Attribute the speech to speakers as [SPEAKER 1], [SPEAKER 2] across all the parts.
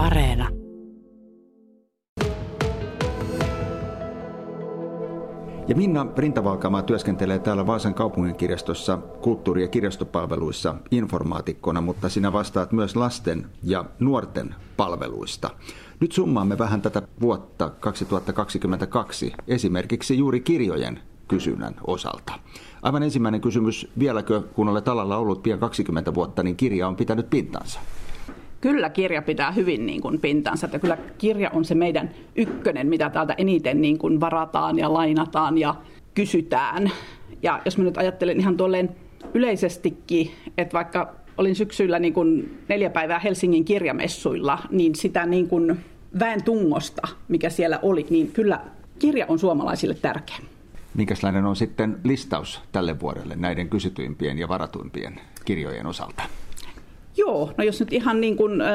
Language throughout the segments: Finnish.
[SPEAKER 1] Areena.
[SPEAKER 2] Ja Minna Rintavalkama työskentelee täällä Vaasan kaupunginkirjastossa kulttuuri- ja kirjastopalveluissa informaatikkona, mutta sinä vastaat myös lasten ja nuorten palveluista. Nyt summaamme vähän tätä vuotta 2022 esimerkiksi juuri kirjojen kysynnän osalta. Aivan ensimmäinen kysymys, vieläkö kun olet alalla ollut pian 20 vuotta, niin kirja on pitänyt pintansa?
[SPEAKER 3] Kyllä kirja pitää hyvin niin kuin pintansa. Että kyllä kirja on se meidän ykkönen, mitä täältä eniten niin kuin varataan ja lainataan ja kysytään. Ja jos mä nyt ajattelen ihan tuolleen yleisestikin, että vaikka olin syksyllä niin kuin neljä päivää Helsingin kirjamessuilla, niin sitä niin kuin väen tungosta, mikä siellä oli, niin kyllä kirja on suomalaisille tärkeä.
[SPEAKER 2] Minkälainen on sitten listaus tälle vuodelle näiden kysytyimpien ja varatuimpien kirjojen osalta?
[SPEAKER 3] Joo, no jos nyt ihan niin kuin, äh,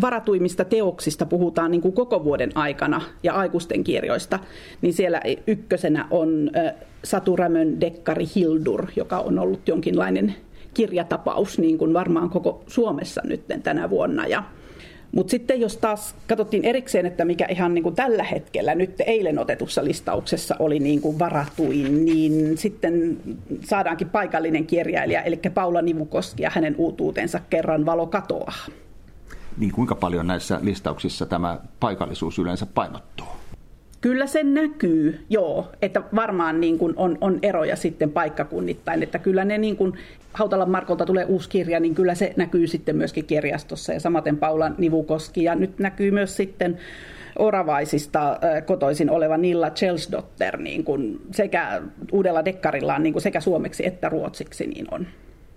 [SPEAKER 3] varatuimmista teoksista puhutaan niin kuin koko vuoden aikana ja aikuisten kirjoista, niin siellä ykkösenä on äh, Satu Rämön dekkari Hildur, joka on ollut jonkinlainen kirjatapaus niin kuin varmaan koko Suomessa nyt tänä vuonna. Ja mutta sitten jos taas katsottiin erikseen, että mikä ihan niin kuin tällä hetkellä nyt eilen otetussa listauksessa oli niin kuin varatuin, niin sitten saadaankin paikallinen kirjailija, eli Paula Nivukoski ja hänen uutuutensa Kerran valo katoaa.
[SPEAKER 2] Niin kuinka paljon näissä listauksissa tämä paikallisuus yleensä painottuu?
[SPEAKER 3] Kyllä se näkyy, joo, että varmaan niin kuin on, on eroja sitten paikkakunnittain, että kyllä ne niin kuin Hautalan Markolta tulee uusi kirja, niin kyllä se näkyy sitten myöskin kirjastossa ja samaten Paula Nivukoski ja nyt näkyy myös sitten Oravaisista kotoisin oleva Nilla Chelsdotter niin kuin sekä uudella dekkarillaan niin kuin sekä suomeksi että ruotsiksi niin on,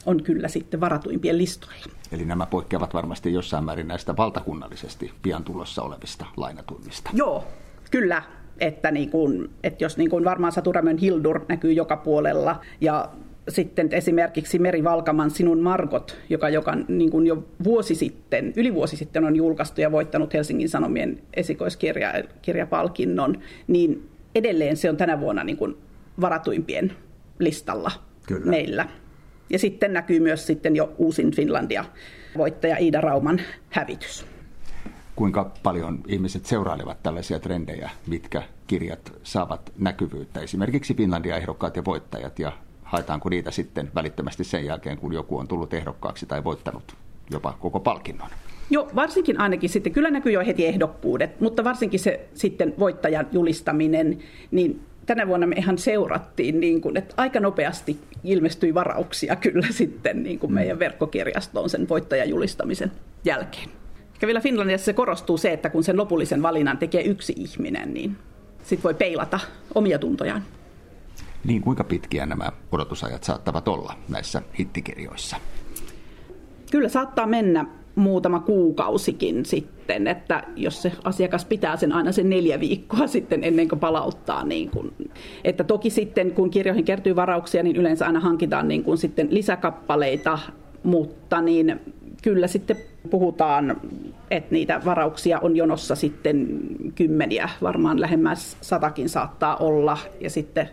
[SPEAKER 3] on kyllä sitten varatuimpien listoilla.
[SPEAKER 2] Eli nämä poikkeavat varmasti jossain määrin näistä valtakunnallisesti pian tulossa olevista lainatuimmista.
[SPEAKER 3] Joo, Kyllä, että, niin kuin, että jos niin kuin varmaan Saturamön Hildur näkyy joka puolella ja sitten esimerkiksi Meri Valkaman Sinun Margot, joka, joka niin kuin jo vuosi sitten, yli vuosi sitten on julkaistu ja voittanut Helsingin Sanomien esikoiskirjapalkinnon, niin edelleen se on tänä vuonna niin kuin varatuimpien listalla Kyllä. meillä. Ja sitten näkyy myös sitten jo uusin Finlandia voittaja Iida Rauman hävitys
[SPEAKER 2] kuinka paljon ihmiset seurailevat tällaisia trendejä, mitkä kirjat saavat näkyvyyttä, esimerkiksi Finlandia-ehdokkaat ja voittajat, ja haetaanko niitä sitten välittömästi sen jälkeen, kun joku on tullut ehdokkaaksi tai voittanut jopa koko palkinnon?
[SPEAKER 3] Joo, varsinkin ainakin sitten, kyllä näkyy jo heti ehdokkuudet, mutta varsinkin se sitten voittajan julistaminen, niin tänä vuonna me ihan seurattiin, niin kuin, että aika nopeasti ilmestyi varauksia kyllä sitten niin kuin meidän verkkokirjastoon sen voittajan julistamisen jälkeen. Ja vielä Finlandiassa se korostuu se, että kun sen lopullisen valinnan tekee yksi ihminen, niin sitten voi peilata omia tuntojaan.
[SPEAKER 2] Niin kuinka pitkiä nämä odotusajat saattavat olla näissä hittikirjoissa?
[SPEAKER 3] Kyllä saattaa mennä muutama kuukausikin sitten, että jos se asiakas pitää sen aina sen neljä viikkoa sitten ennen kuin palauttaa. Niin kun, että toki sitten kun kirjoihin kertyy varauksia, niin yleensä aina hankitaan niin kun sitten lisäkappaleita, mutta niin kyllä sitten puhutaan, että niitä varauksia on jonossa sitten kymmeniä, varmaan lähemmäs satakin saattaa olla, ja sitten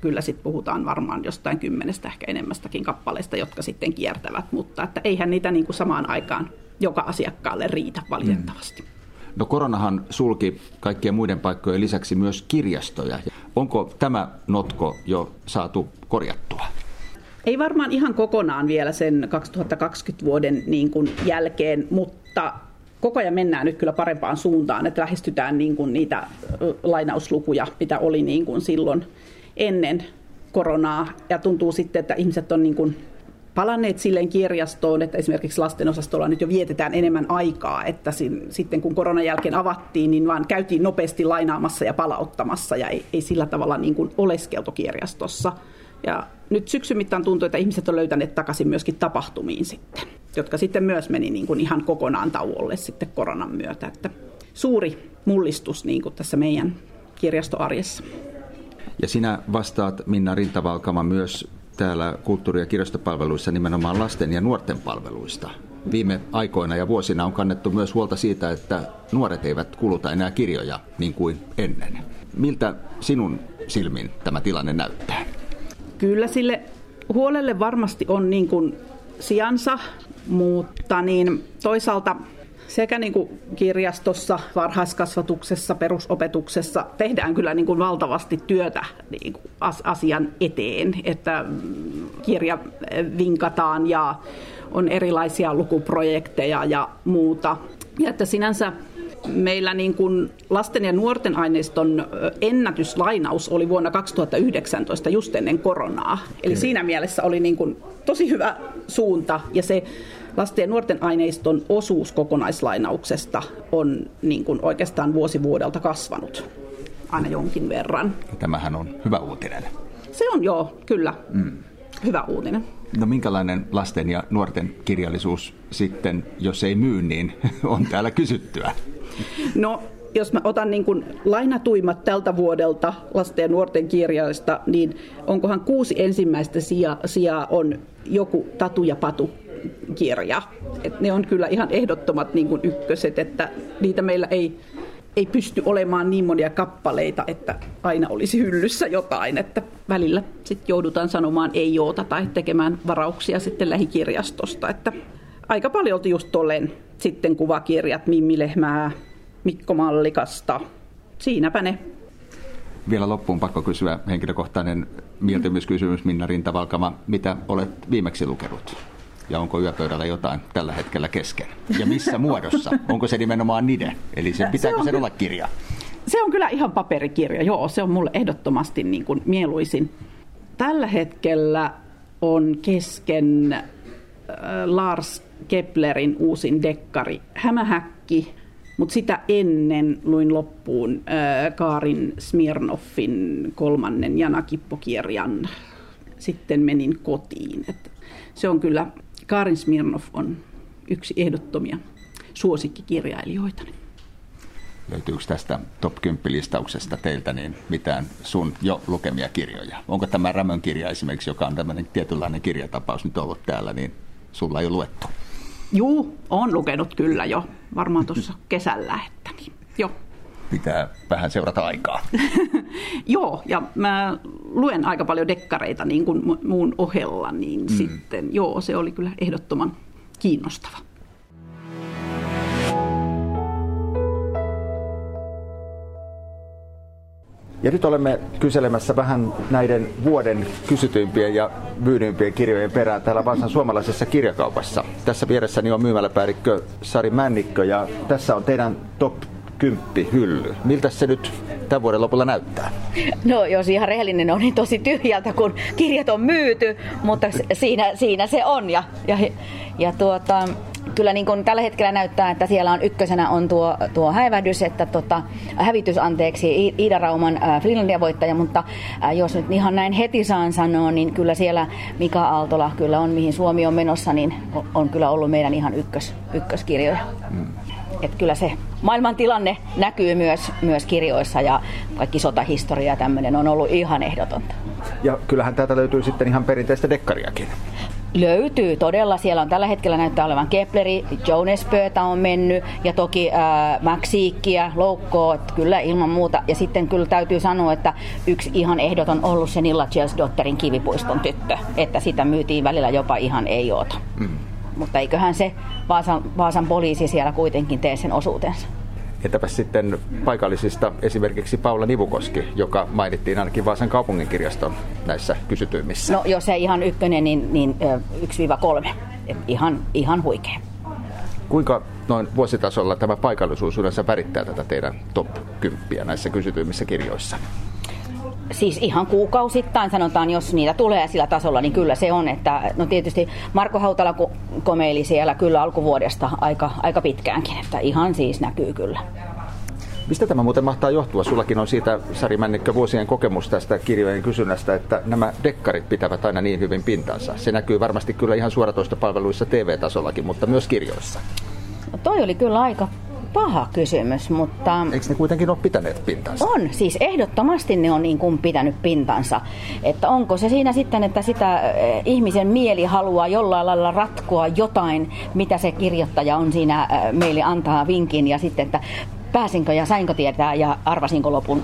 [SPEAKER 3] kyllä sitten puhutaan varmaan jostain kymmenestä, ehkä enemmästäkin kappaleista, jotka sitten kiertävät, mutta että eihän niitä niin kuin samaan aikaan joka asiakkaalle riitä valitettavasti. Mm.
[SPEAKER 2] No koronahan sulki kaikkien muiden paikkojen lisäksi myös kirjastoja. Onko tämä notko jo saatu korjattua?
[SPEAKER 3] Ei varmaan ihan kokonaan vielä sen 2020 vuoden niin kuin jälkeen, mutta koko ajan mennään nyt kyllä parempaan suuntaan, että lähestytään niin kuin niitä lainauslukuja, mitä oli niin kuin silloin ennen koronaa. Ja tuntuu sitten, että ihmiset on niin kuin palanneet silleen kirjastoon, että esimerkiksi lastenosastolla nyt jo vietetään enemmän aikaa, että sitten kun koronan jälkeen avattiin, niin vaan käytiin nopeasti lainaamassa ja palauttamassa ja ei, ei sillä tavalla niin kuin oleskeltu kirjastossa. Ja nyt syksyn mittaan tuntuu, että ihmiset on löytäneet takaisin myöskin tapahtumiin sitten, jotka sitten myös meni niin kuin ihan kokonaan tauolle sitten koronan myötä. Että suuri mullistus niin kuin tässä meidän kirjastoarjessa.
[SPEAKER 2] Ja sinä vastaat Minna Rintavalkama myös täällä kulttuuri- ja kirjastopalveluissa nimenomaan lasten ja nuorten palveluista. Viime aikoina ja vuosina on kannettu myös huolta siitä, että nuoret eivät kuluta enää kirjoja niin kuin ennen. Miltä sinun silmin tämä tilanne näyttää?
[SPEAKER 3] Kyllä sille huolelle varmasti on niin kuin sijansa, mutta niin toisaalta sekä niin kuin kirjastossa, varhaiskasvatuksessa, perusopetuksessa tehdään kyllä niin kuin valtavasti työtä niin kuin asian eteen, että kirja vinkataan ja on erilaisia lukuprojekteja ja muuta. Ja että sinänsä meillä niin kuin lasten ja nuorten aineiston ennätyslainaus oli vuonna 2019 just ennen koronaa. Eli siinä mielessä oli niin kuin tosi hyvä suunta ja se lasten ja nuorten aineiston osuus kokonaislainauksesta on niin kuin oikeastaan vuosi vuodelta kasvanut aina jonkin verran.
[SPEAKER 2] Tämähän on hyvä uutinen.
[SPEAKER 3] Se on joo, kyllä. Mm. Hyvä uutinen.
[SPEAKER 2] No minkälainen lasten ja nuorten kirjallisuus sitten, jos ei myy, niin on täällä kysyttyä?
[SPEAKER 3] No jos mä otan niin kuin lainatuimmat tältä vuodelta lasten ja nuorten kirjoista, niin onkohan kuusi ensimmäistä sijaa, sijaa on joku Tatu ja Patu kirja. Et ne on kyllä ihan ehdottomat niin kuin ykköset, että niitä meillä ei, ei pysty olemaan niin monia kappaleita, että aina olisi hyllyssä jotain, että välillä sitten joudutaan sanomaan ei joota tai tekemään varauksia sitten lähikirjastosta, että aika paljon just tolleen sitten kuvakirjat, Mimmi Lehmää, Mikko Mallikasta. Siinäpä ne.
[SPEAKER 2] Vielä loppuun pakko kysyä henkilökohtainen mieltymyskysymys, Minna Rintavalkama. Mitä olet viimeksi lukenut? Ja onko yöpöydällä jotain tällä hetkellä kesken? Ja missä muodossa? Onko se nimenomaan nide? Eli se, pitääkö se, on, sen olla kirja?
[SPEAKER 3] Se on kyllä ihan paperikirja, joo. Se on mulle ehdottomasti niin kuin mieluisin. Tällä hetkellä on kesken äh, Lars Keplerin uusin dekkari Hämähäkki, mutta sitä ennen luin loppuun äh, Kaarin Smirnoffin kolmannen Janakippokirjan. Sitten menin kotiin. Et se on kyllä, Kaarin Smirnoff on yksi ehdottomia suosikkikirjailijoita.
[SPEAKER 2] Löytyykö tästä top 10 listauksesta teiltä niin mitään sun jo lukemia kirjoja? Onko tämä Rämön kirja esimerkiksi, joka on tämmöinen tietynlainen kirjatapaus nyt ollut täällä, niin sulla ei ole luettu?
[SPEAKER 3] Juu, on lukenut kyllä jo, varmaan tuossa kesällä, että niin, joo.
[SPEAKER 2] Pitää vähän seurata aikaa.
[SPEAKER 3] joo, ja mä luen aika paljon dekkareita niin kuin muun ohella, niin mm. sitten joo, se oli kyllä ehdottoman kiinnostava.
[SPEAKER 2] Ja nyt olemme kyselemässä vähän näiden vuoden kysytyimpien ja myydyimpien kirjojen perään täällä Vaasan suomalaisessa kirjakaupassa. Tässä vieressäni on myymäläpäällikkö Sari Männikkö ja tässä on teidän top 10 hylly. Miltä se nyt tämän vuoden lopulla näyttää?
[SPEAKER 1] No jos ihan rehellinen on, niin tosi tyhjältä, kun kirjat on myyty, mutta siinä, siinä se on. Ja, ja, ja tuota, kyllä niin kuin tällä hetkellä näyttää, että siellä on ykkösenä on tuo, tuo häivähdys, että tota, hävitys anteeksi Iida Rauman äh, Finlandia voittaja, mutta äh, jos nyt ihan näin heti saan sanoa, niin kyllä siellä Mika Aaltola kyllä on, mihin Suomi on menossa, niin on kyllä ollut meidän ihan ykkös, ykköskirjoja. Mm. Että kyllä se maailman tilanne näkyy myös, myös kirjoissa ja kaikki sotahistoria ja tämmöinen on ollut ihan ehdotonta.
[SPEAKER 2] Ja kyllähän täältä löytyy sitten ihan perinteistä dekkariakin.
[SPEAKER 1] Löytyy todella. Siellä on tällä hetkellä näyttää olevan Kepleri, Jones Pöytä on mennyt ja toki äh, Maxiikkiä, Loukkoa, kyllä ilman muuta. Ja sitten kyllä täytyy sanoa, että yksi ihan ehdoton ollut se Nilla Dotterin kivipuiston tyttö, että sitä myytiin välillä jopa ihan ei oota. Mm. Mutta eiköhän se Vaasan, Vaasan poliisi siellä kuitenkin tee sen osuutensa.
[SPEAKER 2] Entäpä sitten paikallisista esimerkiksi Paula Nivukoski, joka mainittiin ainakin Vaasan kaupunginkirjaston näissä kysytyimmissä?
[SPEAKER 1] No jos ei ihan ykkönen, niin, niin 1-3. Et ihan, ihan huikea.
[SPEAKER 2] Kuinka noin vuositasolla tämä paikallisuus yleensä värittää tätä teidän top 10 näissä kysytyimmissä kirjoissa?
[SPEAKER 1] Siis ihan kuukausittain sanotaan, jos niitä tulee sillä tasolla, niin kyllä se on. Että, no tietysti Marko Hautala komeili siellä kyllä alkuvuodesta aika, aika pitkäänkin, että ihan siis näkyy kyllä.
[SPEAKER 2] Mistä tämä muuten mahtaa johtua? Sullakin on siitä, Sari Männikkö, vuosien kokemus tästä kirjojen kysynnästä, että nämä dekkarit pitävät aina niin hyvin pintansa. Se näkyy varmasti kyllä ihan suoratoistopalveluissa TV-tasollakin, mutta myös kirjoissa.
[SPEAKER 1] No toi oli kyllä aika paha kysymys, mutta...
[SPEAKER 2] Eikö ne kuitenkin ole pitäneet pintansa?
[SPEAKER 1] On, siis ehdottomasti ne on niin kuin pitänyt pintansa. Että onko se siinä sitten, että sitä ihmisen mieli haluaa jollain lailla ratkoa jotain, mitä se kirjoittaja on siinä meille antaa vinkin ja sitten, että pääsinkö ja sainko tietää ja arvasinko lopun.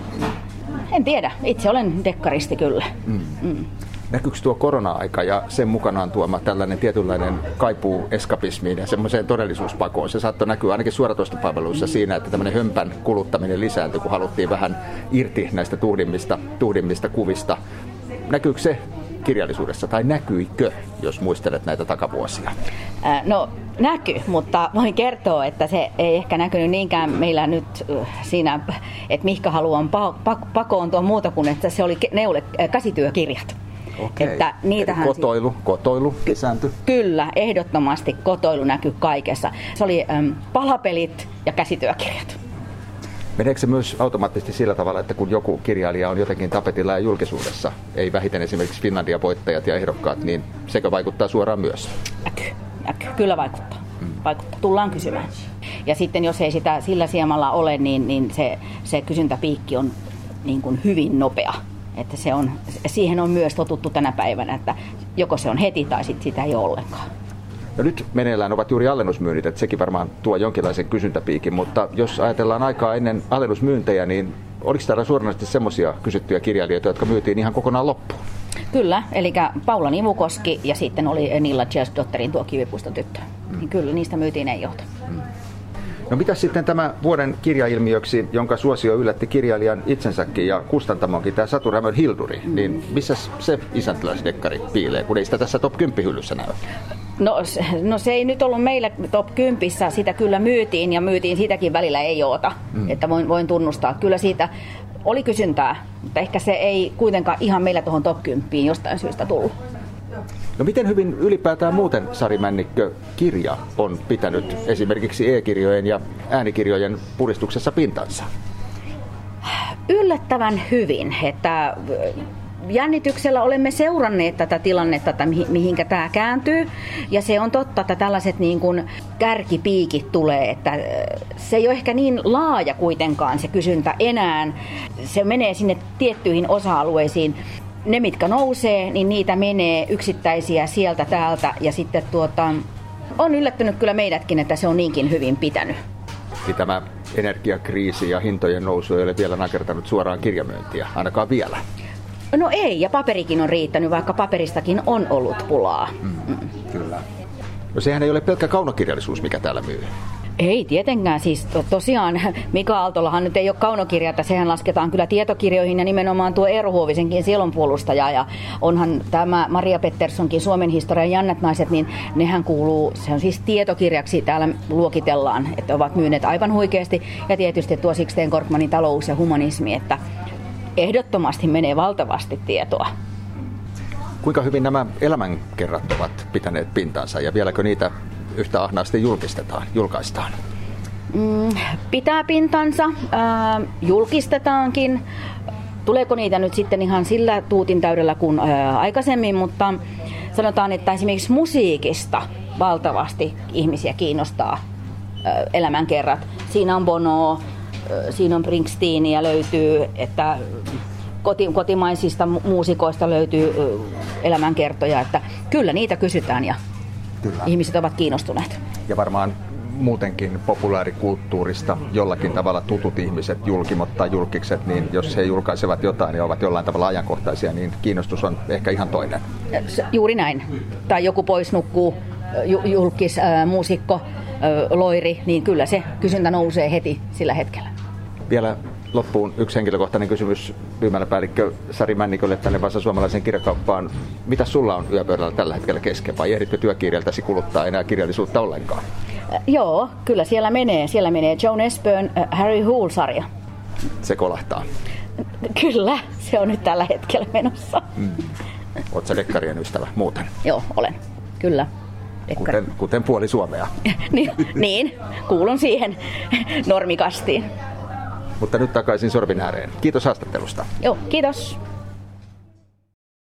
[SPEAKER 1] En tiedä, itse olen dekkaristi kyllä. Mm.
[SPEAKER 2] Mm. Näkyykö tuo korona-aika ja sen mukanaan tuoma tällainen tietynlainen kaipuu eskapismiin ja semmoiseen todellisuuspakoon? Se saattoi näkyä ainakin suoratoistopalveluissa siinä, että tämmöinen hömpän kuluttaminen lisääntyi, kun haluttiin vähän irti näistä tuhdimmista, tuhdimmista kuvista. Näkyykö se kirjallisuudessa tai näkyikö, jos muistelet näitä takavuosia?
[SPEAKER 1] No näkyy, mutta voin kertoa, että se ei ehkä näkynyt niinkään meillä nyt siinä, että Mihka haluaa pakoon tuon muuta kuin, että se oli neule, käsityökirjat.
[SPEAKER 2] Okei. Että niitähän kotoilu, si- kotoilu lisääntyi?
[SPEAKER 1] Kyllä, ehdottomasti kotoilu näkyy kaikessa. Se oli äm, palapelit ja käsityökirjat.
[SPEAKER 2] Meneekö se myös automaattisesti sillä tavalla, että kun joku kirjailija on jotenkin tapetilla ja julkisuudessa, ei vähiten esimerkiksi Finlandia-voittajat ja ehdokkaat, niin sekö vaikuttaa suoraan myös?
[SPEAKER 1] Näkyy, näkyy. Kyllä vaikuttaa. Mm. vaikuttaa. Tullaan kysymään. Ja sitten jos ei sitä sillä siemalla ole, niin, niin se, se kysyntäpiikki on niin kuin hyvin nopea. Että se on, siihen on myös totuttu tänä päivänä, että joko se on heti tai sit sitä ei ole ollenkaan.
[SPEAKER 2] No nyt meneillään ovat juuri alennusmyynnit, että sekin varmaan tuo jonkinlaisen kysyntäpiikin, mutta jos ajatellaan aikaa ennen alennusmyyntejä, niin oliko täällä suoranaisesti semmoisia kysyttyjä kirjailijoita, jotka myytiin ihan kokonaan loppuun?
[SPEAKER 1] Kyllä, eli Paula Nivukoski ja sitten oli Nilla Dotterin tuo kivipuiston tyttö. Mm. Niin kyllä, niistä myytiin ei johta. Mm.
[SPEAKER 2] No mitä sitten tämä vuoden kirjailmiöksi, jonka suosio yllätti kirjailijan itsensäkin ja kustantamonkin, tämä Satu Rämön Hilduri, niin missä se isäntiläisdekkari piilee, kun ei sitä tässä top 10 hyllyssä näy?
[SPEAKER 1] No, no se ei nyt ollut meillä top 10, sitä kyllä myytiin ja myytiin sitäkin välillä ei oota, mm. että voin, voin tunnustaa. Kyllä siitä oli kysyntää, mutta ehkä se ei kuitenkaan ihan meillä tuohon top 10 jostain syystä tullut.
[SPEAKER 2] No miten hyvin ylipäätään muuten Sari Männikkö kirja on pitänyt esimerkiksi e-kirjojen ja äänikirjojen puristuksessa pintansa?
[SPEAKER 1] Yllättävän hyvin, että jännityksellä olemme seuranneet tätä tilannetta, että mihinkä tämä kääntyy. Ja se on totta, että tällaiset niin kuin kärkipiikit tulee, että se ei ole ehkä niin laaja kuitenkaan se kysyntä enää. Se menee sinne tiettyihin osa-alueisiin ne, mitkä nousee, niin niitä menee yksittäisiä sieltä täältä ja sitten tuota, on yllättänyt kyllä meidätkin, että se on niinkin hyvin pitänyt.
[SPEAKER 2] Niin tämä energiakriisi ja hintojen nousu ei ole vielä nakertanut suoraan kirjamyyntiä, ainakaan vielä.
[SPEAKER 1] No ei, ja paperikin on riittänyt, vaikka paperistakin on ollut pulaa. Mm,
[SPEAKER 2] mm. Kyllä. No sehän ei ole pelkkä kaunokirjallisuus, mikä täällä myy.
[SPEAKER 1] Ei tietenkään. Siis to, tosiaan Mika Aaltolahan nyt ei ole kaunokirja, että sehän lasketaan kyllä tietokirjoihin ja nimenomaan tuo Eero Huovisenkin sielunpuolustaja. Ja onhan tämä Maria Petterssonkin Suomen historian jännät naiset, niin nehän kuuluu, se on siis tietokirjaksi täällä luokitellaan, että ovat myyneet aivan huikeasti. Ja tietysti tuo Sixten Korkmanin talous ja humanismi, että ehdottomasti menee valtavasti tietoa.
[SPEAKER 2] Kuinka hyvin nämä elämänkerrat ovat pitäneet pintansa ja vieläkö niitä yhtä ahnaasti julkistetaan, julkaistaan?
[SPEAKER 1] Mm, pitää pintansa, äh, julkistetaankin. Tuleeko niitä nyt sitten ihan sillä tuutin täydellä kuin äh, aikaisemmin, mutta sanotaan, että esimerkiksi musiikista valtavasti ihmisiä kiinnostaa äh, elämänkerrat. Siinä on Bono, äh, siinä on Springsteenia löytyy, että koti, kotimaisista muusikoista löytyy äh, elämänkertoja, että kyllä niitä kysytään ja Kyllä. ihmiset ovat kiinnostuneet.
[SPEAKER 2] Ja varmaan muutenkin populaarikulttuurista jollakin tavalla tutut ihmiset, julkimot tai julkikset, niin jos he julkaisevat jotain ja ovat jollain tavalla ajankohtaisia, niin kiinnostus on ehkä ihan toinen.
[SPEAKER 1] Juuri näin. Tai joku pois nukkuu, julkis, äh, muusikko, äh, loiri, niin kyllä se kysyntä nousee heti sillä hetkellä.
[SPEAKER 2] Vielä loppuun yksi henkilökohtainen kysymys myymäläpäällikkö Sari Männikölle tänne vasta suomalaisen kirjakauppaan. Mitä sulla on yöpöydällä tällä hetkellä kesken vai ehditkö työkirjaltasi kuluttaa enää kirjallisuutta ollenkaan?
[SPEAKER 1] Äh, joo, kyllä siellä menee. Siellä menee Joan Espön äh, Harry Hoole-sarja.
[SPEAKER 2] Se kolahtaa.
[SPEAKER 1] Kyllä, se on nyt tällä hetkellä menossa. Mm.
[SPEAKER 2] Oletko dekkarien ystävä muuten?
[SPEAKER 1] Joo, olen. Kyllä.
[SPEAKER 2] Kuten, kuten puoli Suomea.
[SPEAKER 1] niin, niin, kuulun siihen normikastiin.
[SPEAKER 2] Mutta nyt takaisin sorvin ääreen. Kiitos haastattelusta.
[SPEAKER 1] Joo, kiitos.